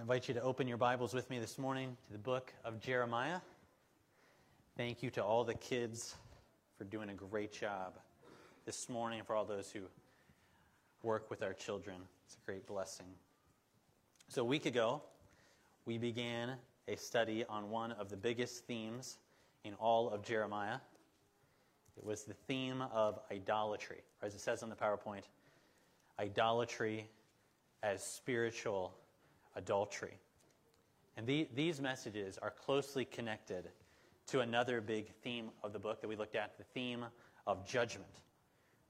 I invite you to open your Bibles with me this morning to the book of Jeremiah. Thank you to all the kids for doing a great job this morning, and for all those who work with our children. It's a great blessing. So, a week ago, we began a study on one of the biggest themes in all of Jeremiah. It was the theme of idolatry, as it says on the PowerPoint idolatry as spiritual adultery. And the, these messages are closely connected to another big theme of the book that we looked at the theme of judgment.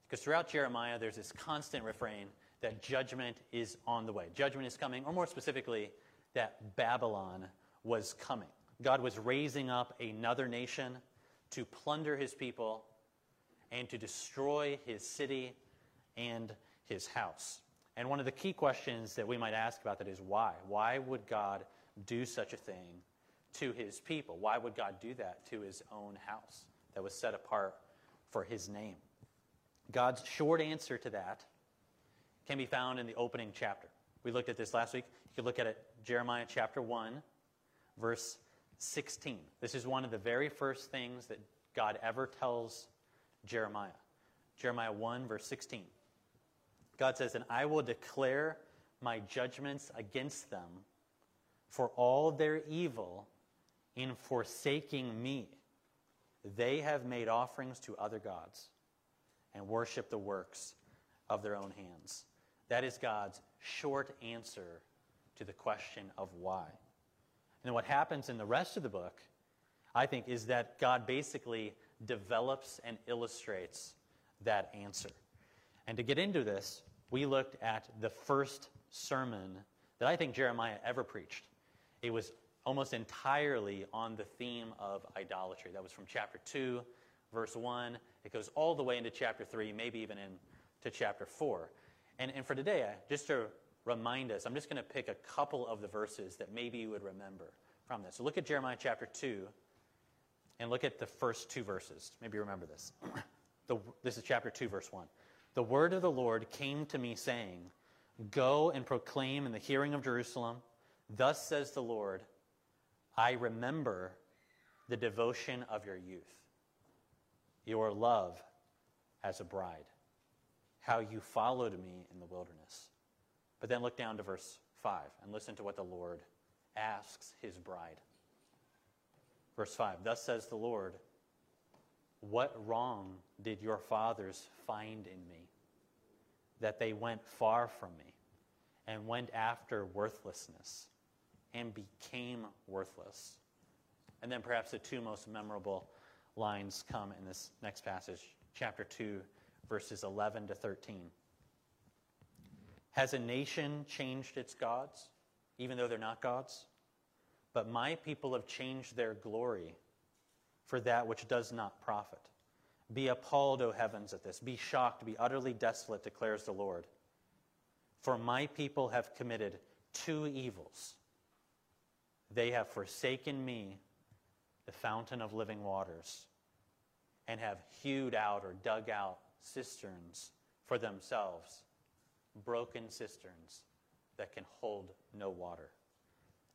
Because throughout Jeremiah, there's this constant refrain that judgment is on the way. Judgment is coming, or more specifically, that Babylon was coming. God was raising up another nation to plunder his people and to destroy his city and his house. And one of the key questions that we might ask about that is why? Why would God do such a thing to his people? Why would God do that to his own house that was set apart for his name? God's short answer to that can be found in the opening chapter. We looked at this last week. You can look at it, Jeremiah chapter 1, verse 16. This is one of the very first things that God ever tells Jeremiah. Jeremiah 1, verse 16. God says, And I will declare my judgments against them for all their evil in forsaking me. They have made offerings to other gods and worship the works of their own hands. That is God's short answer to the question of why. And what happens in the rest of the book, I think, is that God basically develops and illustrates that answer. And to get into this, we looked at the first sermon that I think Jeremiah ever preached. It was almost entirely on the theme of idolatry. That was from chapter 2, verse 1. It goes all the way into chapter 3, maybe even into chapter 4. And, and for today, just to remind us, I'm just going to pick a couple of the verses that maybe you would remember from this. So look at Jeremiah chapter 2 and look at the first two verses. Maybe you remember this. the, this is chapter 2, verse 1. The word of the Lord came to me, saying, Go and proclaim in the hearing of Jerusalem, Thus says the Lord, I remember the devotion of your youth, your love as a bride, how you followed me in the wilderness. But then look down to verse 5 and listen to what the Lord asks his bride. Verse 5 Thus says the Lord, What wrong did your fathers find in me? That they went far from me and went after worthlessness and became worthless. And then perhaps the two most memorable lines come in this next passage, chapter 2, verses 11 to 13. Has a nation changed its gods, even though they're not gods? But my people have changed their glory for that which does not profit. Be appalled, O heavens, at this. Be shocked, be utterly desolate, declares the Lord. For my people have committed two evils. They have forsaken me, the fountain of living waters, and have hewed out or dug out cisterns for themselves, broken cisterns that can hold no water.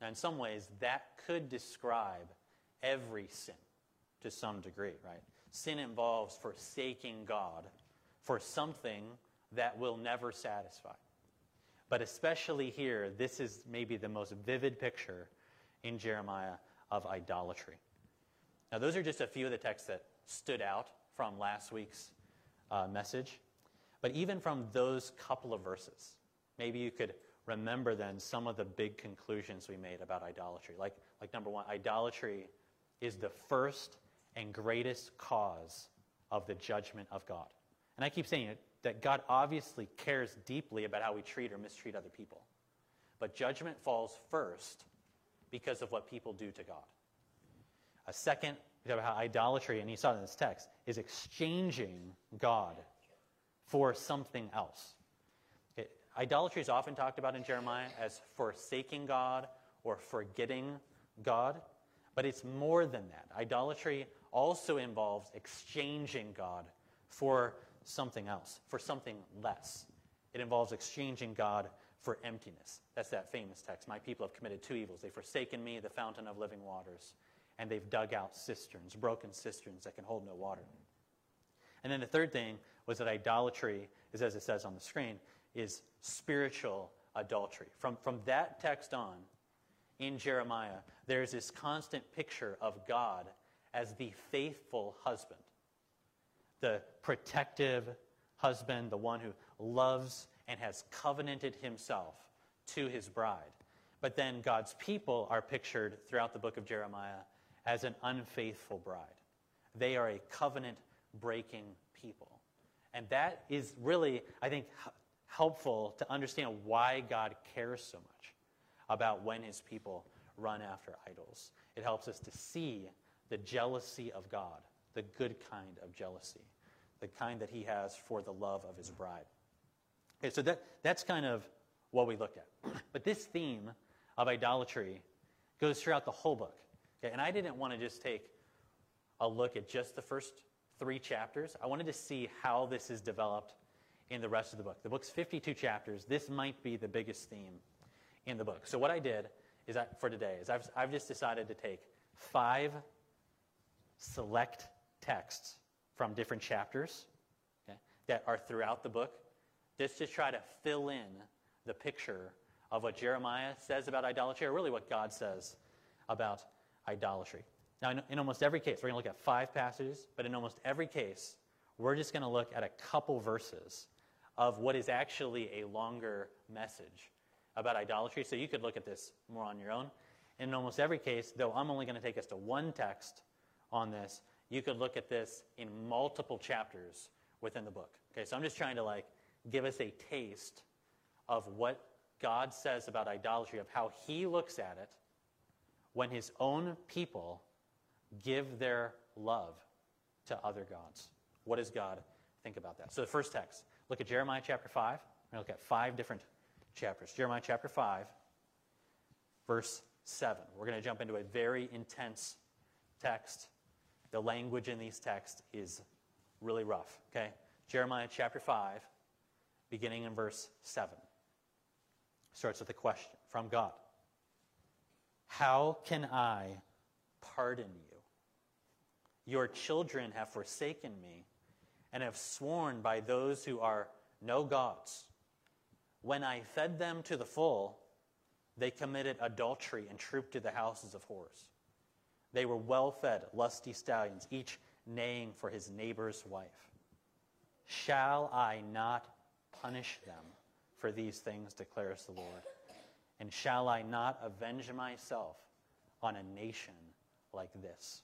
Now, in some ways, that could describe every sin to some degree, right? Sin involves forsaking God for something that will never satisfy. But especially here, this is maybe the most vivid picture in Jeremiah of idolatry. Now, those are just a few of the texts that stood out from last week's uh, message. But even from those couple of verses, maybe you could remember then some of the big conclusions we made about idolatry. Like, like number one, idolatry is the first and greatest cause of the judgment of God. And I keep saying it, that God obviously cares deeply about how we treat or mistreat other people. But judgment falls first because of what people do to God. A second, about how idolatry, and you saw it in this text, is exchanging God for something else. Idolatry is often talked about in Jeremiah as forsaking God or forgetting God, but it's more than that. Idolatry also involves exchanging God for something else, for something less. It involves exchanging God for emptiness. That's that famous text. My people have committed two evils. They've forsaken me, the fountain of living waters, and they've dug out cisterns, broken cisterns that can hold no water. And then the third thing was that idolatry is, as it says on the screen, is spiritual adultery. From, from that text on, in Jeremiah, there's this constant picture of God as the faithful husband, the protective husband, the one who loves and has covenanted himself to his bride. But then God's people are pictured throughout the book of Jeremiah as an unfaithful bride. They are a covenant breaking people. And that is really, I think, helpful to understand why God cares so much about when his people run after idols. It helps us to see the jealousy of God, the good kind of jealousy, the kind that he has for the love of his bride. Okay, so that, that's kind of what we looked at. But this theme of idolatry goes throughout the whole book. Okay, and I didn't want to just take a look at just the first three chapters. I wanted to see how this is developed in the rest of the book. The book's 52 chapters. This might be the biggest theme in the book. So what I did is that for today is I've, I've just decided to take five select texts from different chapters okay, that are throughout the book just to try to fill in the picture of what Jeremiah says about idolatry, or really what God says about idolatry. Now, in, in almost every case, we're going to look at five passages, but in almost every case, we're just going to look at a couple verses of what is actually a longer message about idolatry. So you could look at this more on your own. In almost every case, though I'm only going to take us to one text on this, you could look at this in multiple chapters within the book. Okay, so I'm just trying to like give us a taste of what God says about idolatry, of how he looks at it when his own people give their love to other gods. What does God think about that? So the first text, look at Jeremiah chapter 5. We're going to look at five different chapters. Jeremiah chapter 5, verse 7. We're going to jump into a very intense text. The language in these texts is really rough, okay? Jeremiah chapter 5, beginning in verse 7. Starts with a question from God How can I pardon you? Your children have forsaken me and have sworn by those who are no gods. When I fed them to the full, they committed adultery and trooped to the houses of whores. They were well fed, lusty stallions, each neighing for his neighbor's wife. Shall I not punish them for these things, declares the Lord? And shall I not avenge myself on a nation like this?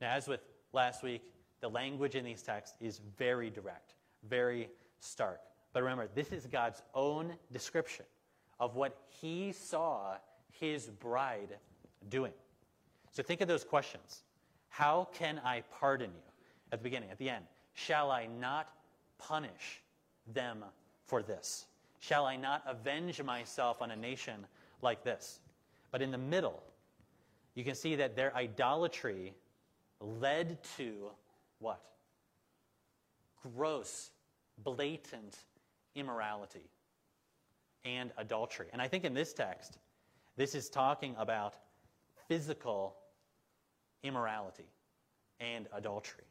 Now, as with last week, the language in these texts is very direct, very stark. But remember, this is God's own description of what he saw his bride doing. So think of those questions. How can I pardon you? At the beginning, at the end. Shall I not punish them for this? Shall I not avenge myself on a nation like this? But in the middle, you can see that their idolatry led to what? Gross, blatant immorality and adultery. And I think in this text, this is talking about physical immorality and adultery.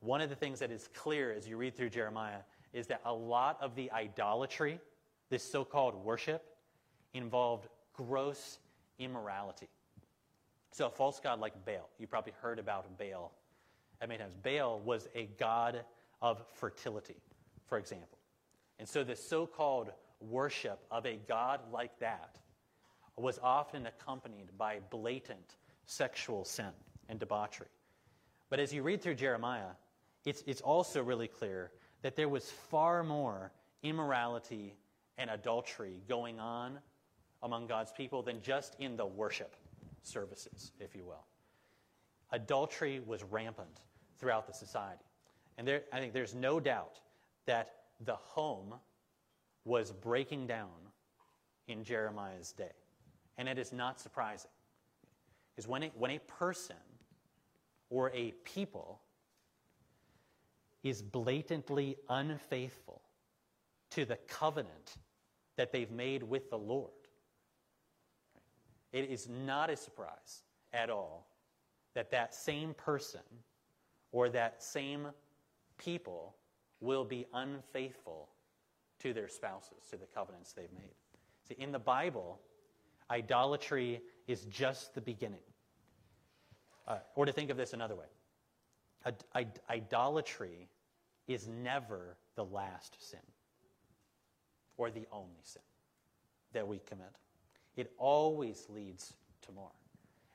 One of the things that is clear as you read through Jeremiah is that a lot of the idolatry, this so called worship, involved gross immorality. So, a false god like Baal, you probably heard about Baal at many times. Baal was a god of fertility, for example. And so, the so called worship of a god like that was often accompanied by blatant sexual sin and debauchery. But as you read through Jeremiah, it's, it's also really clear that there was far more immorality and adultery going on among God's people than just in the worship services, if you will. Adultery was rampant throughout the society. And there, I think there's no doubt that the home was breaking down in Jeremiah's day. And it is not surprising. Because when when a person or a people is blatantly unfaithful to the covenant that they've made with the Lord. It is not a surprise at all that that same person or that same people will be unfaithful to their spouses, to the covenants they've made. See, in the Bible, idolatry is just the beginning. Uh, or to think of this another way, idolatry is never the last sin or the only sin that we commit. It always leads to more.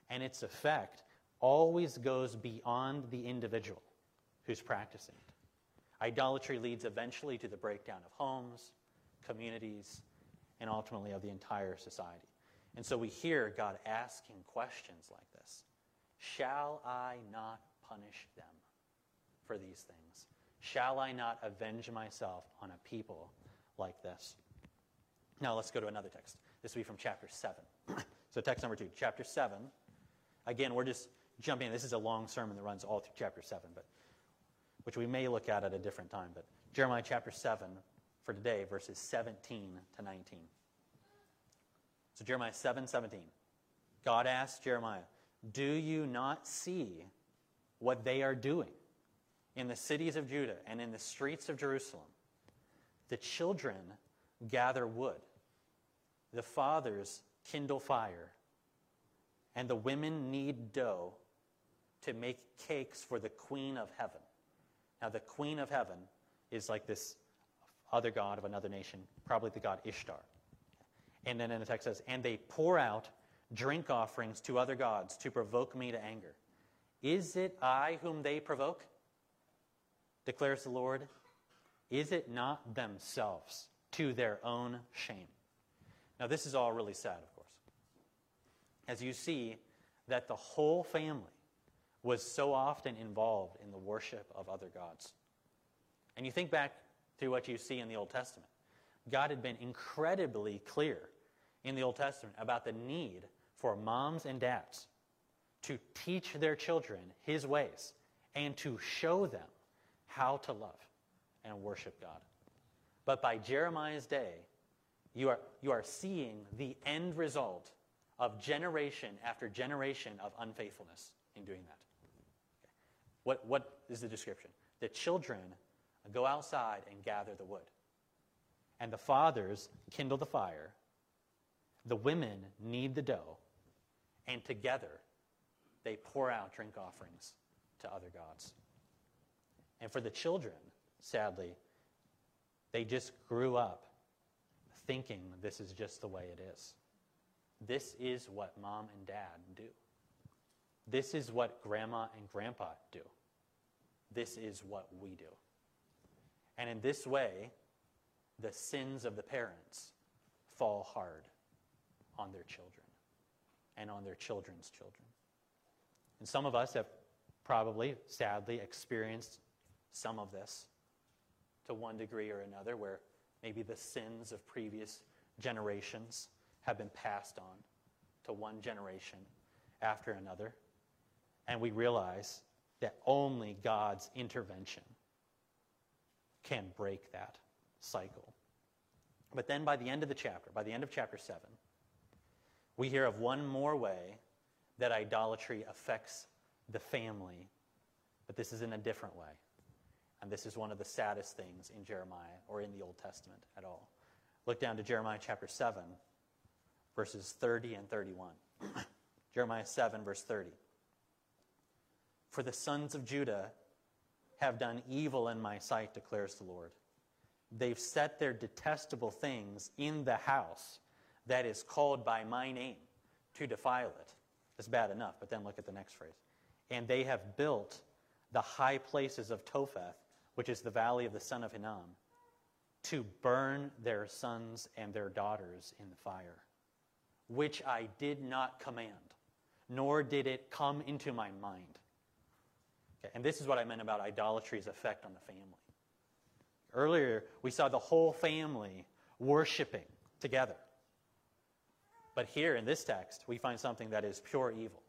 And its effect always goes beyond the individual who's practicing it. Idolatry leads eventually to the breakdown of homes, communities, and ultimately of the entire society. And so we hear God asking questions like this Shall I not punish them for these things? Shall I not avenge myself on a people like this? Now let's go to another text. This will be from chapter 7. so, text number 2, chapter 7. Again, we're just jumping in. This is a long sermon that runs all through chapter 7, but which we may look at at a different time. But Jeremiah chapter 7 for today, verses 17 to 19. So Jeremiah 7 17. God asked Jeremiah, Do you not see what they are doing in the cities of Judah and in the streets of Jerusalem? The children gather wood, the fathers kindle fire, and the women knead dough to make cakes for the queen of heaven. Now, the queen of heaven is like this other god of another nation, probably the god Ishtar. And then in the text says, and they pour out drink offerings to other gods to provoke me to anger. Is it I whom they provoke? Declares the Lord. Is it not themselves to their own shame? Now, this is all really sad, of course. As you see that the whole family was so often involved in the worship of other gods. And you think back to what you see in the Old Testament. God had been incredibly clear in the Old Testament about the need for moms and dads to teach their children his ways and to show them how to love and worship God. But by Jeremiah's day, you are, you are seeing the end result of generation after generation of unfaithfulness in doing that. What, what is the description? The children go outside and gather the wood, and the fathers kindle the fire the women knead the dough, and together they pour out drink offerings to other gods. And for the children, sadly, they just grew up thinking this is just the way it is. This is what mom and dad do. This is what grandma and grandpa do. This is what we do. And in this way, the sins of the parents fall hard on their children and on their children's children. And some of us have probably, sadly, experienced some of this to one degree or another, where maybe the sins of previous generations have been passed on to one generation after another. And we realize that only God's intervention can break that cycle. But then by the end of the chapter, by the end of chapter 7, we hear of one more way that idolatry affects the family, but this is in a different way. And this is one of the saddest things in Jeremiah or in the Old Testament at all. Look down to Jeremiah chapter 7, verses 30 and 31. Jeremiah 7, verse 30. For the sons of Judah have done evil in my sight, declares the Lord. They've set their detestable things in the house that is called by my name to defile it. It's bad enough, but then look at the next phrase. And they have built the high places of Topheth, which is the valley of the son of Hinnom, to burn their sons and their daughters in the fire, which I did not command, nor did it come into my mind. Okay, and this is what I meant about idolatry's effect on the family. Earlier, we saw the whole family worshiping together. But here in this text, we find something that is pure evil.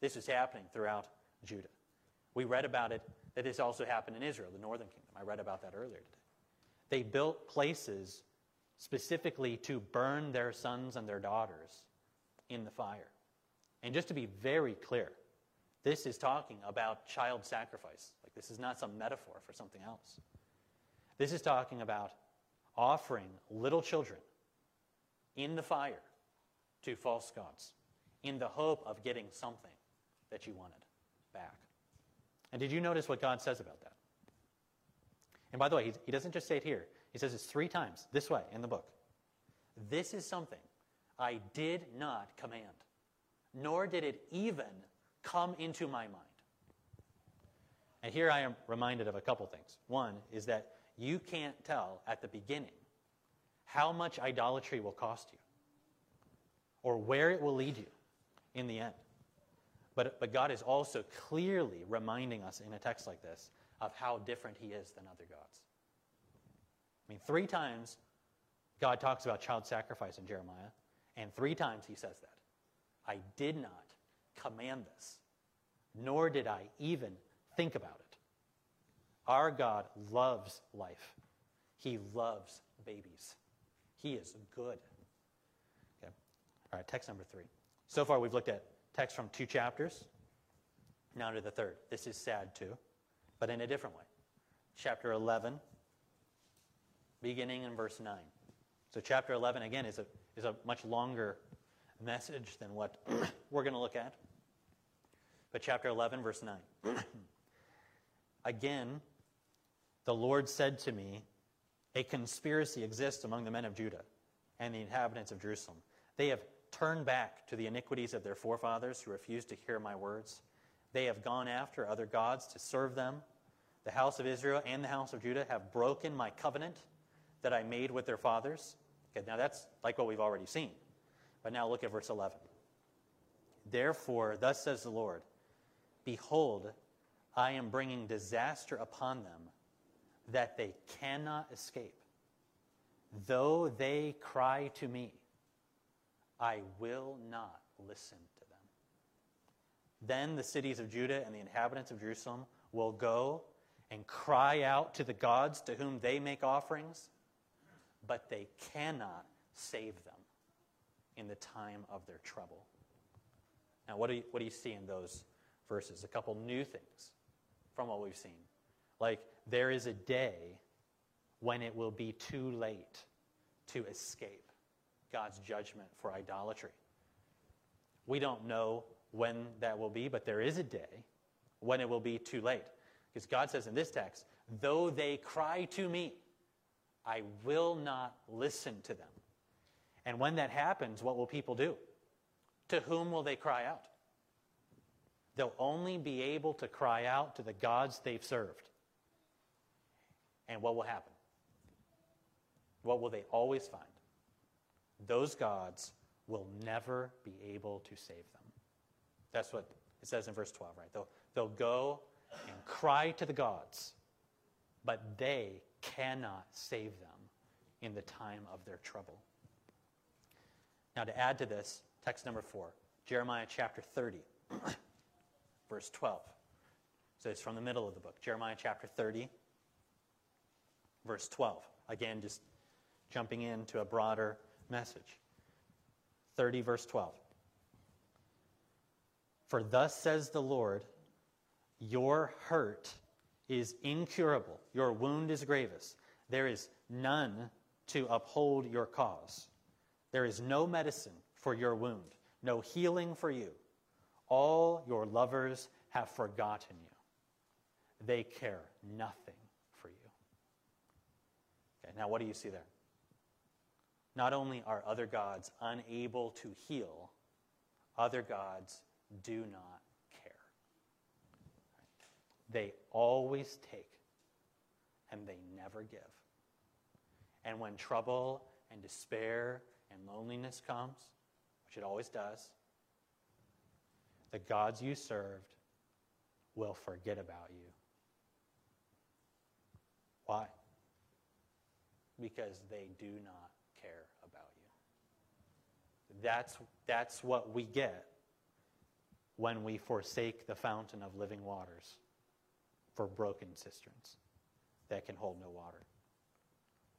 This is happening throughout Judah. We read about it, that this also happened in Israel, the northern kingdom. I read about that earlier today. They built places specifically to burn their sons and their daughters in the fire. And just to be very clear, this is talking about child sacrifice. Like, this is not some metaphor for something else. This is talking about offering little children in the fire to false gods in the hope of getting something that you wanted back. And did you notice what God says about that? And by the way, he, he doesn't just say it here, he says it three times this way in the book. This is something I did not command, nor did it even come into my mind. And here I am reminded of a couple things. One is that you can't tell at the beginning how much idolatry will cost you or where it will lead you in the end. But, but God is also clearly reminding us in a text like this of how different He is than other gods. I mean, three times God talks about child sacrifice in Jeremiah, and three times He says that. I did not command this, nor did I even think about it. Our God loves life, He loves babies. He is good. All right, text number three. So far, we've looked at text from two chapters. Now to the third. This is sad too, but in a different way. Chapter 11, beginning in verse 9. So, chapter 11, again, is a, is a much longer message than what we're going to look at. But, chapter 11, verse 9. again, the Lord said to me, A conspiracy exists among the men of Judah and the inhabitants of Jerusalem. They have turned back to the iniquities of their forefathers who refused to hear my words. They have gone after other gods to serve them. The house of Israel and the house of Judah have broken my covenant that I made with their fathers. Okay, now that's like what we've already seen. But now look at verse 11. Therefore, thus says the Lord Behold, I am bringing disaster upon them that they cannot escape. Though they cry to me, I will not listen to them. Then the cities of Judah and the inhabitants of Jerusalem will go and cry out to the gods to whom they make offerings, but they cannot save them in the time of their trouble. Now, what do you, what do you see in those verses? A couple new things from what we've seen. Like, there is a day when it will be too late to escape. God's judgment for idolatry. We don't know when that will be, but there is a day when it will be too late. Because God says in this text, though they cry to me, I will not listen to them. And when that happens, what will people do? To whom will they cry out? They'll only be able to cry out to the gods they've served. And what will happen? What will they always find? Those gods will never be able to save them. That's what it says in verse 12, right? They'll, they'll go and cry to the gods, but they cannot save them in the time of their trouble. Now, to add to this, text number four, Jeremiah chapter 30, verse 12. So it's from the middle of the book. Jeremiah chapter 30, verse 12. Again, just jumping into a broader message. 30, verse 12. For thus says the Lord, your hurt is incurable, your wound is gravest. There is none to uphold your cause. There is no medicine for your wound, no healing for you. All your lovers have forgotten you. They care nothing for you. Okay, now what do you see there? Not only are other gods unable to heal, other gods do not care. They always take and they never give. And when trouble and despair and loneliness comes, which it always does, the gods you served will forget about you. Why? Because they do not that's, that's what we get when we forsake the fountain of living waters for broken cisterns that can hold no water.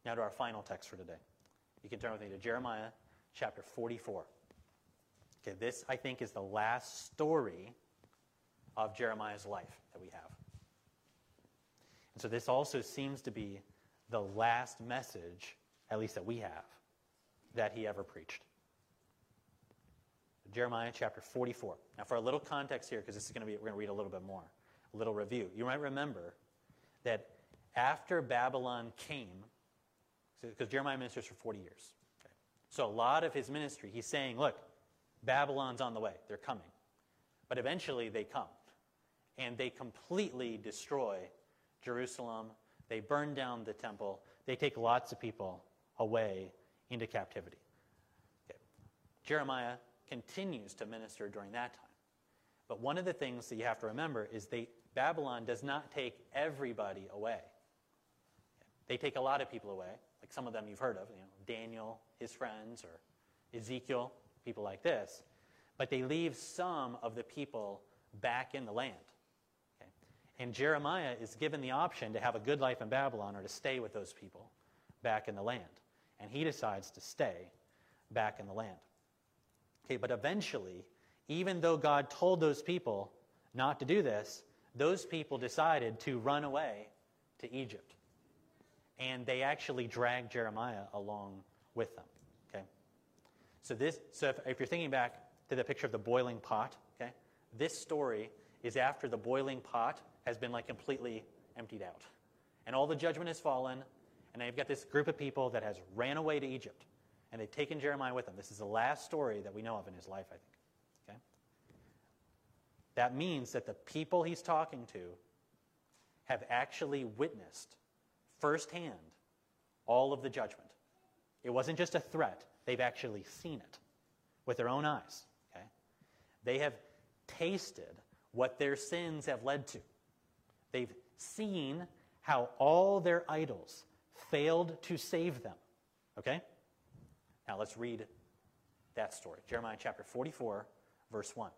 Now to our final text for today You can turn with me to Jeremiah chapter 44. Okay, this, I think, is the last story of Jeremiah's life that we have. And so this also seems to be the last message, at least that we have, that he ever preached. Jeremiah chapter 44. Now, for a little context here, because this is going to be, we're going to read a little bit more, a little review. You might remember that after Babylon came, because Jeremiah ministers for 40 years. Okay? So, a lot of his ministry, he's saying, look, Babylon's on the way, they're coming. But eventually they come, and they completely destroy Jerusalem. They burn down the temple. They take lots of people away into captivity. Jeremiah continues to minister during that time. But one of the things that you have to remember is they, Babylon does not take everybody away. They take a lot of people away, like some of them you've heard of, you know, Daniel, his friends, or Ezekiel, people like this. But they leave some of the people back in the land. Okay? And Jeremiah is given the option to have a good life in Babylon or to stay with those people back in the land. And he decides to stay back in the land. Okay, but eventually, even though God told those people not to do this, those people decided to run away to Egypt. And they actually dragged Jeremiah along with them. Okay? So this so if, if you're thinking back to the picture of the boiling pot, okay, this story is after the boiling pot has been like completely emptied out. And all the judgment has fallen, and you've got this group of people that has ran away to Egypt and they've taken Jeremiah with them. This is the last story that we know of in his life, I think. Okay? That means that the people he's talking to have actually witnessed firsthand all of the judgment. It wasn't just a threat, they've actually seen it with their own eyes. Okay? They have tasted what their sins have led to. They've seen how all their idols failed to save them. Okay? Now let's read that story. Jeremiah chapter 44, verse 1.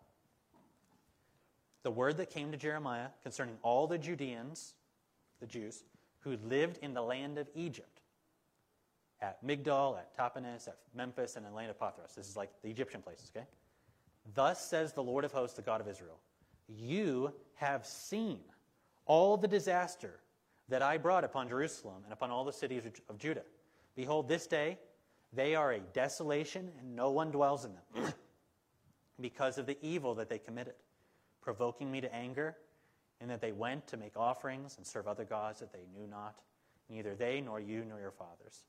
The word that came to Jeremiah concerning all the Judeans, the Jews, who lived in the land of Egypt, at Migdol, at Tahpanhes, at Memphis, and in the land of Pathros. This is like the Egyptian places, okay? Thus says the Lord of hosts, the God of Israel You have seen all the disaster that I brought upon Jerusalem and upon all the cities of Judah. Behold, this day they are a desolation, and no one dwells in them because of the evil that they committed, provoking me to anger, and that they went to make offerings and serve other gods that they knew not, neither they nor you nor your fathers.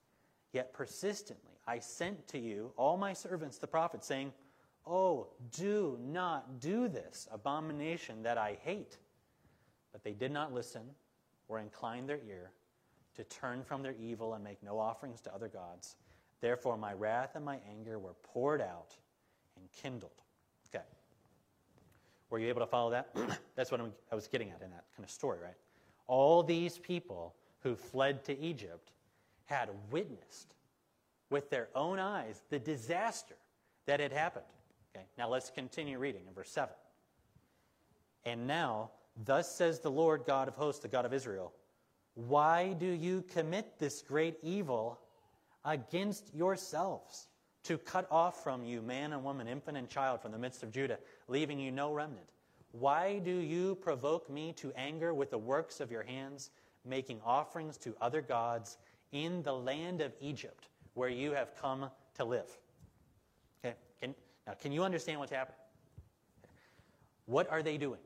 Yet persistently I sent to you all my servants, the prophets, saying, Oh, do not do this abomination that I hate. But they did not listen or incline their ear to turn from their evil and make no offerings to other gods. Therefore, my wrath and my anger were poured out and kindled. Okay. Were you able to follow that? That's what I was getting at in that kind of story, right? All these people who fled to Egypt had witnessed with their own eyes the disaster that had happened. Okay, now let's continue reading in verse 7. And now, thus says the Lord God of hosts, the God of Israel, why do you commit this great evil against yourselves to cut off from you man and woman, infant and child from the midst of Judah, leaving you no remnant. Why do you provoke me to anger with the works of your hands, making offerings to other gods in the land of Egypt, where you have come to live? Okay, can, now can you understand what's happening? What are they doing?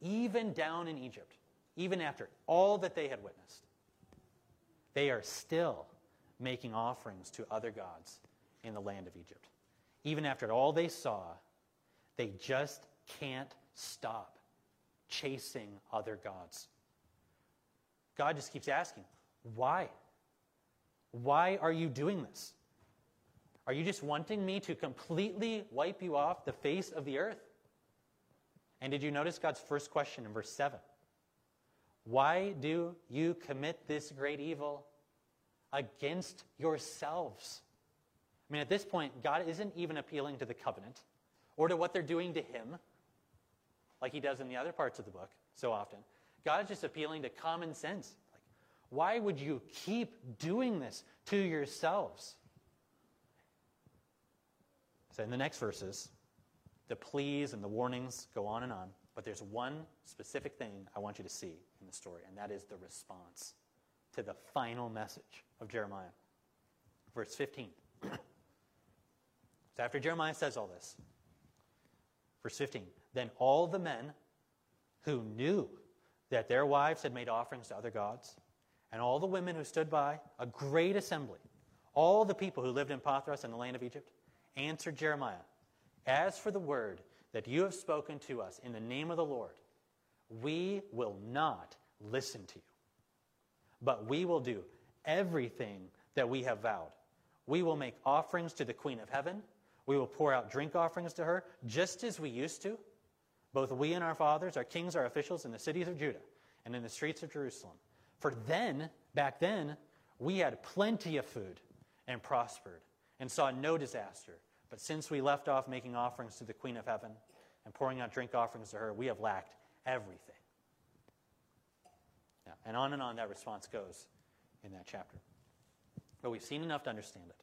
Even down in Egypt, even after all that they had witnessed, they are still making offerings to other gods in the land of Egypt. Even after all they saw, they just can't stop chasing other gods. God just keeps asking, why? Why are you doing this? Are you just wanting me to completely wipe you off the face of the earth? And did you notice God's first question in verse 7? Why do you commit this great evil against yourselves. I mean, at this point, God isn't even appealing to the covenant or to what they're doing to him, like he does in the other parts of the book so often. God is just appealing to common sense. Like, why would you keep doing this to yourselves? So in the next verses, the pleas and the warnings go on and on, but there's one specific thing I want you to see in the story, and that is the response to the final message of Jeremiah. Verse 15. so after Jeremiah says all this, verse 15, then all the men who knew that their wives had made offerings to other gods, and all the women who stood by, a great assembly, all the people who lived in Pathros and the land of Egypt, answered Jeremiah, As for the word that you have spoken to us in the name of the Lord, we will not listen to you, but we will do everything that we have vowed. We will make offerings to the Queen of Heaven. We will pour out drink offerings to her, just as we used to, both we and our fathers, our kings, our officials, in the cities of Judah and in the streets of Jerusalem. For then, back then, we had plenty of food and prospered and saw no disaster. But since we left off making offerings to the Queen of Heaven and pouring out drink offerings to her, we have lacked everything. Yeah, and on and on that response goes in that chapter. But we've seen enough to understand it.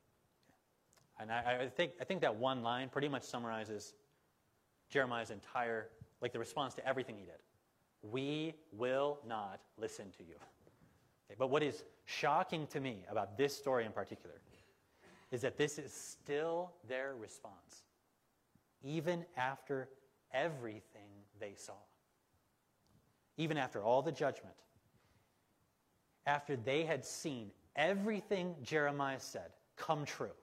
And I, I, think, I think that one line pretty much summarizes Jeremiah's entire, like the response to everything he did. We will not listen to you. Okay, but what is shocking to me about this story in particular is that this is still their response, even after everything they saw. Even after all the judgment, after they had seen everything Jeremiah said come true,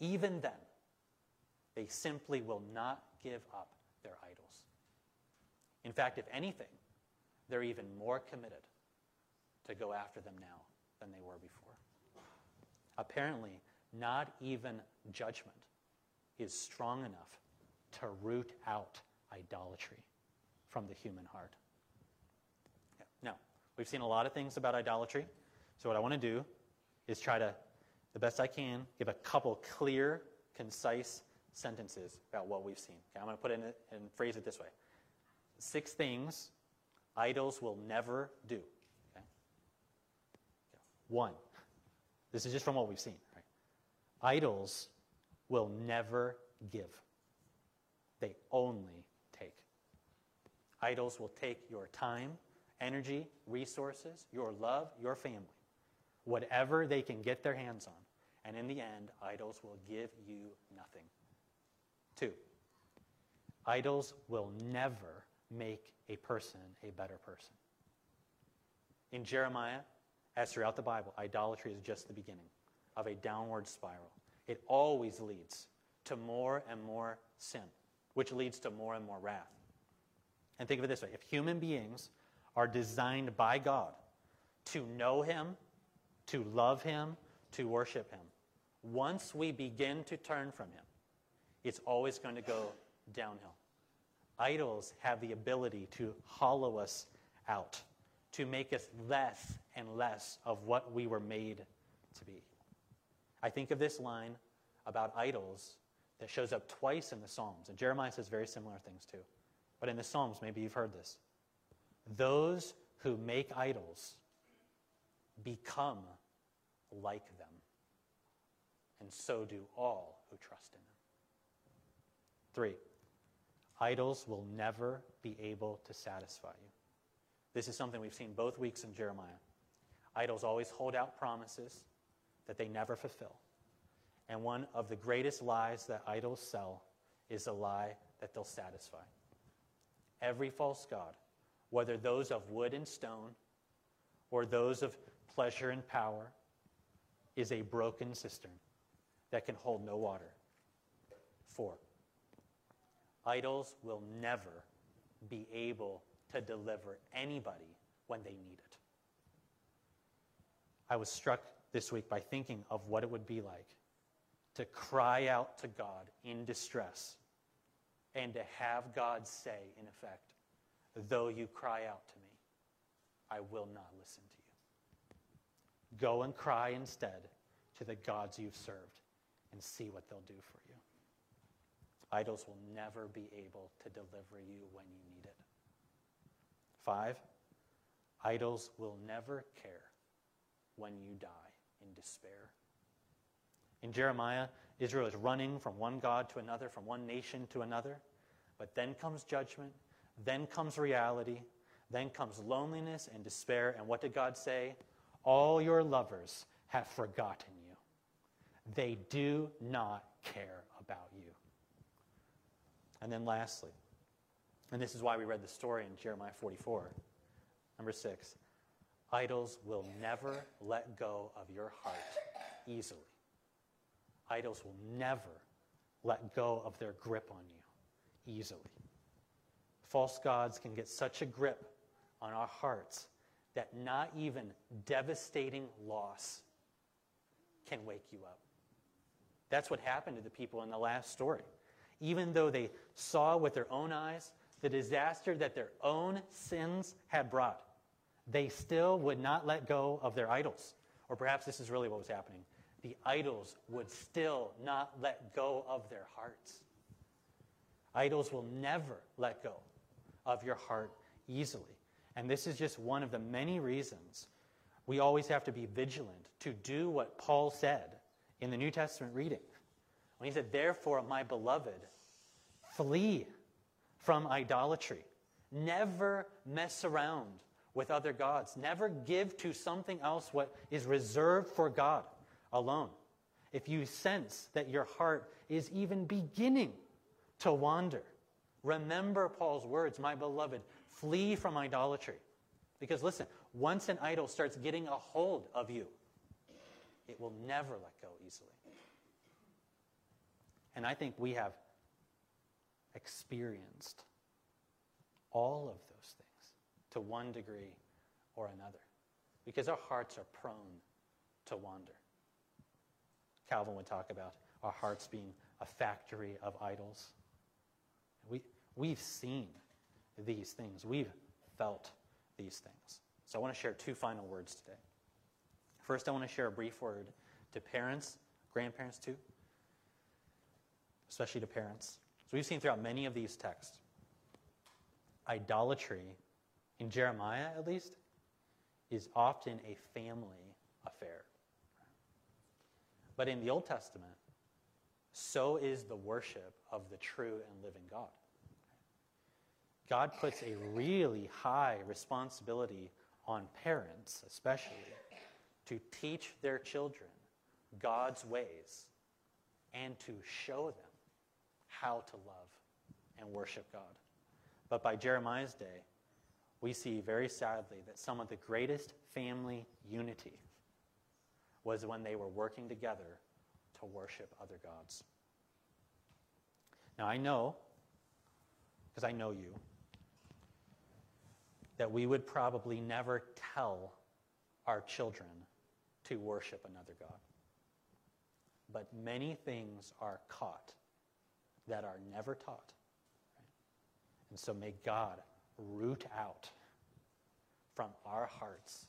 even then, they simply will not give up their idols. In fact, if anything, they're even more committed to go after them now than they were before. Apparently, not even judgment is strong enough to root out idolatry from the human heart. We've seen a lot of things about idolatry. So, what I want to do is try to, the best I can, give a couple clear, concise sentences about what we've seen. Okay, I'm going to put it in and phrase it this way Six things idols will never do. Okay? One, this is just from what we've seen. Right? Idols will never give, they only take. Idols will take your time, energy, resources, your love, your family, whatever they can get their hands on. And in the end, idols will give you nothing. Two, idols will never make a person a better person. In Jeremiah, as throughout the Bible, idolatry is just the beginning of a downward spiral. It always leads to more and more sin, which leads to more and more wrath. And think of it this way if human beings are designed by God to know Him, to love Him, to worship Him, once we begin to turn from Him, it's always going to go downhill. Idols have the ability to hollow us out, to make us less and less of what we were made to be. I think of this line about idols that shows up twice in the Psalms, and Jeremiah says very similar things too. But in the Psalms, maybe you've heard this. Those who make idols become like them, and so do all who trust in them. Three, idols will never be able to satisfy you. This is something we've seen both weeks in Jeremiah. Idols always hold out promises that they never fulfill. And one of the greatest lies that idols sell is a lie that they'll satisfy. Every false god, whether those of wood and stone or those of pleasure and power, is a broken cistern that can hold no water. Four, idols will never be able to deliver anybody when they need it. I was struck this week by thinking of what it would be like to cry out to God in distress and to have God say, in effect, though you cry out to me, I will not listen to you. Go and cry instead to the gods you've served and see what they'll do for you. Idols will never be able to deliver you when you need it. Five, idols will never care when you die in despair. In Jeremiah, Israel is running from one God to another, from one nation to another. But then comes judgment, then comes reality, then comes loneliness and despair. And what did God say? All your lovers have forgotten you. They do not care about you. And then lastly, and this is why we read the story in Jeremiah 44, number six idols will never let go of your heart easily. Idols will never let go of their grip on you easily. False gods can get such a grip on our hearts that not even devastating loss can wake you up. That's what happened to the people in the last story. Even though they saw with their own eyes the disaster that their own sins had brought, they still would not let go of their idols. Or perhaps this is really what was happening. The idols would still not let go of their hearts. Idols will never let go of your heart easily. And this is just one of the many reasons we always have to be vigilant to do what Paul said in the New Testament reading. When he said, Therefore, my beloved, flee from idolatry. Never mess around with other gods. Never give to something else what is reserved for God alone. If you sense that your heart is even beginning to wander, remember Paul's words, my beloved, flee from idolatry. Because listen, once an idol starts getting a hold of you, it will never let go easily. And I think we have experienced all of those things to one degree or another because our hearts are prone to wander. Calvin would talk about our hearts being a factory of idols. We, we've seen these things, we've felt these things. So I want to share two final words today. First, I want to share a brief word to parents, grandparents too, especially to parents. So we've seen throughout many of these texts, idolatry, in Jeremiah at least, is often a family affair. But in the Old Testament, so is the worship of the true and living God. God puts a really high responsibility on parents, especially, to teach their children God's ways and to show them how to love and worship God. But by Jeremiah's day, we see very sadly that some of the greatest family unity was when they were working together to worship other gods. Now, I know, because I know you, that we would probably never tell our children to worship another God. But many things are caught that are never taught. And so may God root out from our hearts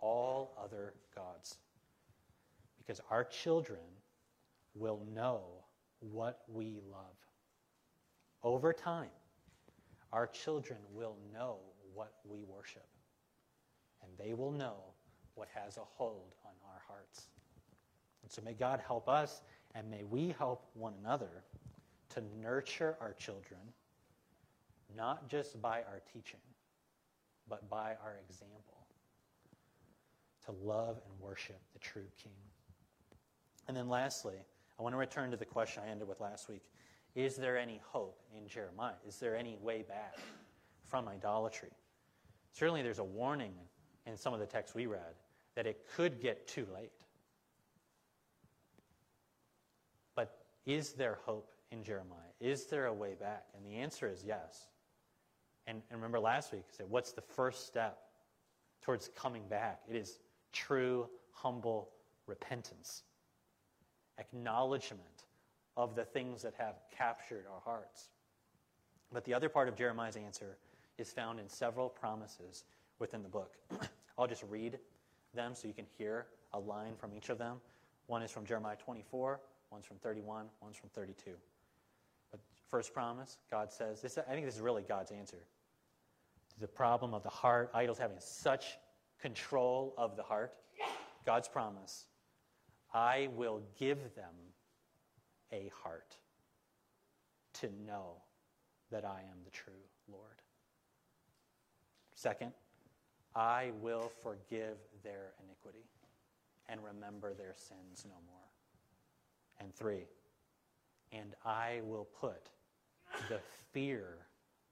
all other gods. Because our children will know what we love. Over time, our children will know what we worship. And they will know what has a hold on our hearts. And so may God help us, and may we help one another to nurture our children, not just by our teaching, but by our example, to love and worship the true King. And then lastly, I want to return to the question I ended with last week. Is there any hope in Jeremiah? Is there any way back from idolatry? Certainly, there's a warning in some of the texts we read that it could get too late. But is there hope in Jeremiah? Is there a way back? And the answer is yes. And, and remember last week, I said, what's the first step towards coming back? It is true, humble repentance, acknowledgement of the things that have captured our hearts. But the other part of Jeremiah's answer is found in several promises within the book. I'll just read them so you can hear a line from each of them. One is from Jeremiah 24, one's from 31, one's from 32. But first promise, God says, this, I think this is really God's answer the problem of the heart, idols having such control of the heart. God's promise, I will give them a heart to know that I am the true Lord. Second, I will forgive their iniquity and remember their sins no more. And three, and I will put the fear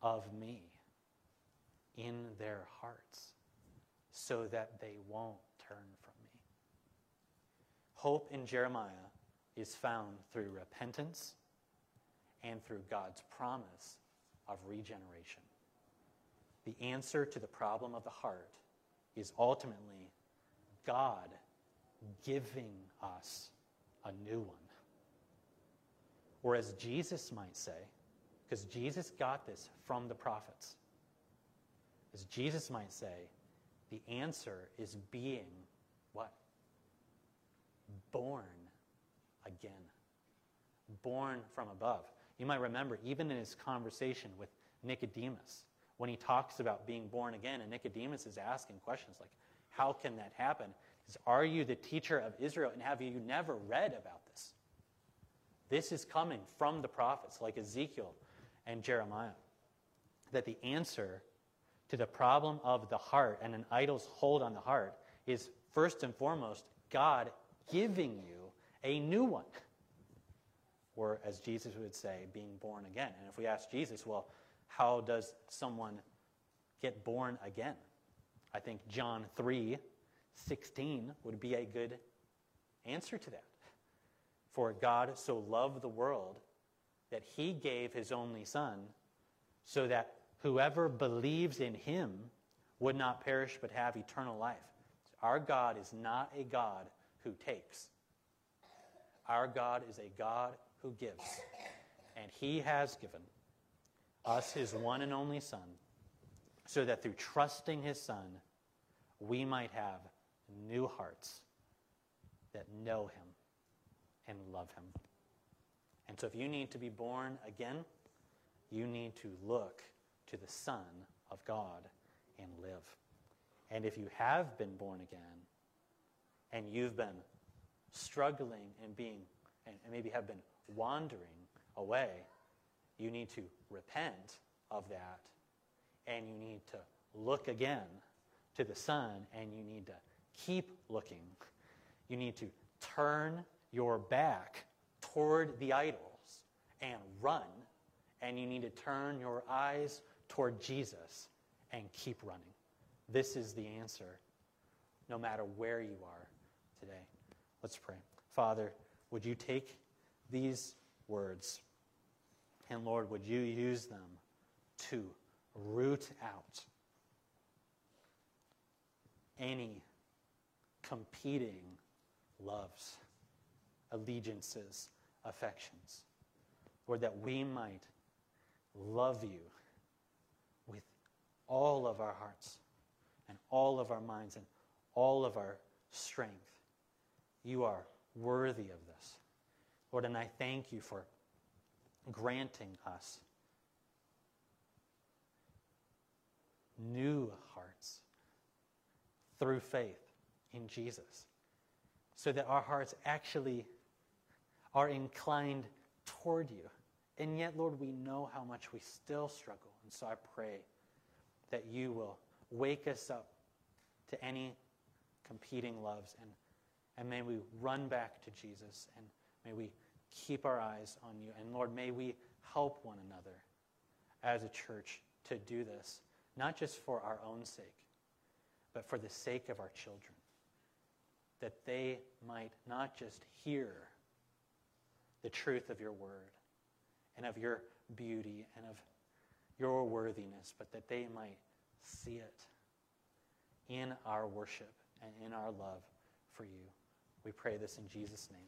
of me in their hearts so that they won't turn from me. Hope in Jeremiah is found through repentance and through God's promise of regeneration. The answer to the problem of the heart is ultimately God giving us a new one. Or as Jesus might say, because Jesus got this from the prophets, as Jesus might say, the answer is being what? Born again. Born from above. You might remember, even in his conversation with Nicodemus, when he talks about being born again, and Nicodemus is asking questions like, How can that happen? He says, Are you the teacher of Israel, and have you never read about this? This is coming from the prophets like Ezekiel and Jeremiah. That the answer to the problem of the heart and an idol's hold on the heart is first and foremost God giving you a new one. Or, as Jesus would say, being born again. And if we ask Jesus, well, how does someone get born again? I think John 3 16 would be a good answer to that. For God so loved the world that he gave his only Son, so that whoever believes in him would not perish but have eternal life. Our God is not a God who takes, our God is a God who gives. And he has given us his one and only Son, so that through trusting his Son, we might have new hearts that know him and love him. And so, if you need to be born again, you need to look to the Son of God and live. And if you have been born again and you've been struggling and being, and maybe have been wandering away, you need to repent of that and you need to look again to the Son and you need to keep looking. You need to turn your back toward the idols and run, and you need to turn your eyes toward Jesus and keep running. This is the answer, no matter where you are today. Let's pray. Father, would you take these words and Lord, would you use them to root out any competing loves, allegiances, affections. Lord, that we might love you with all of our hearts and all of our minds and all of our strength. You are worthy of this. Lord, and I thank you for granting us new hearts through faith in Jesus, so that our hearts actually are inclined toward you. And yet, Lord, we know how much we still struggle. And so I pray that you will wake us up to any competing loves and, and may we run back to Jesus and may we keep our eyes on you. And Lord, may we help one another as a church to do this, not just for our own sake, but for the sake of our children, that they might not just hear the truth of your word and of your beauty and of your worthiness, but that they might see it in our worship and in our love for you. We pray this in Jesus' name.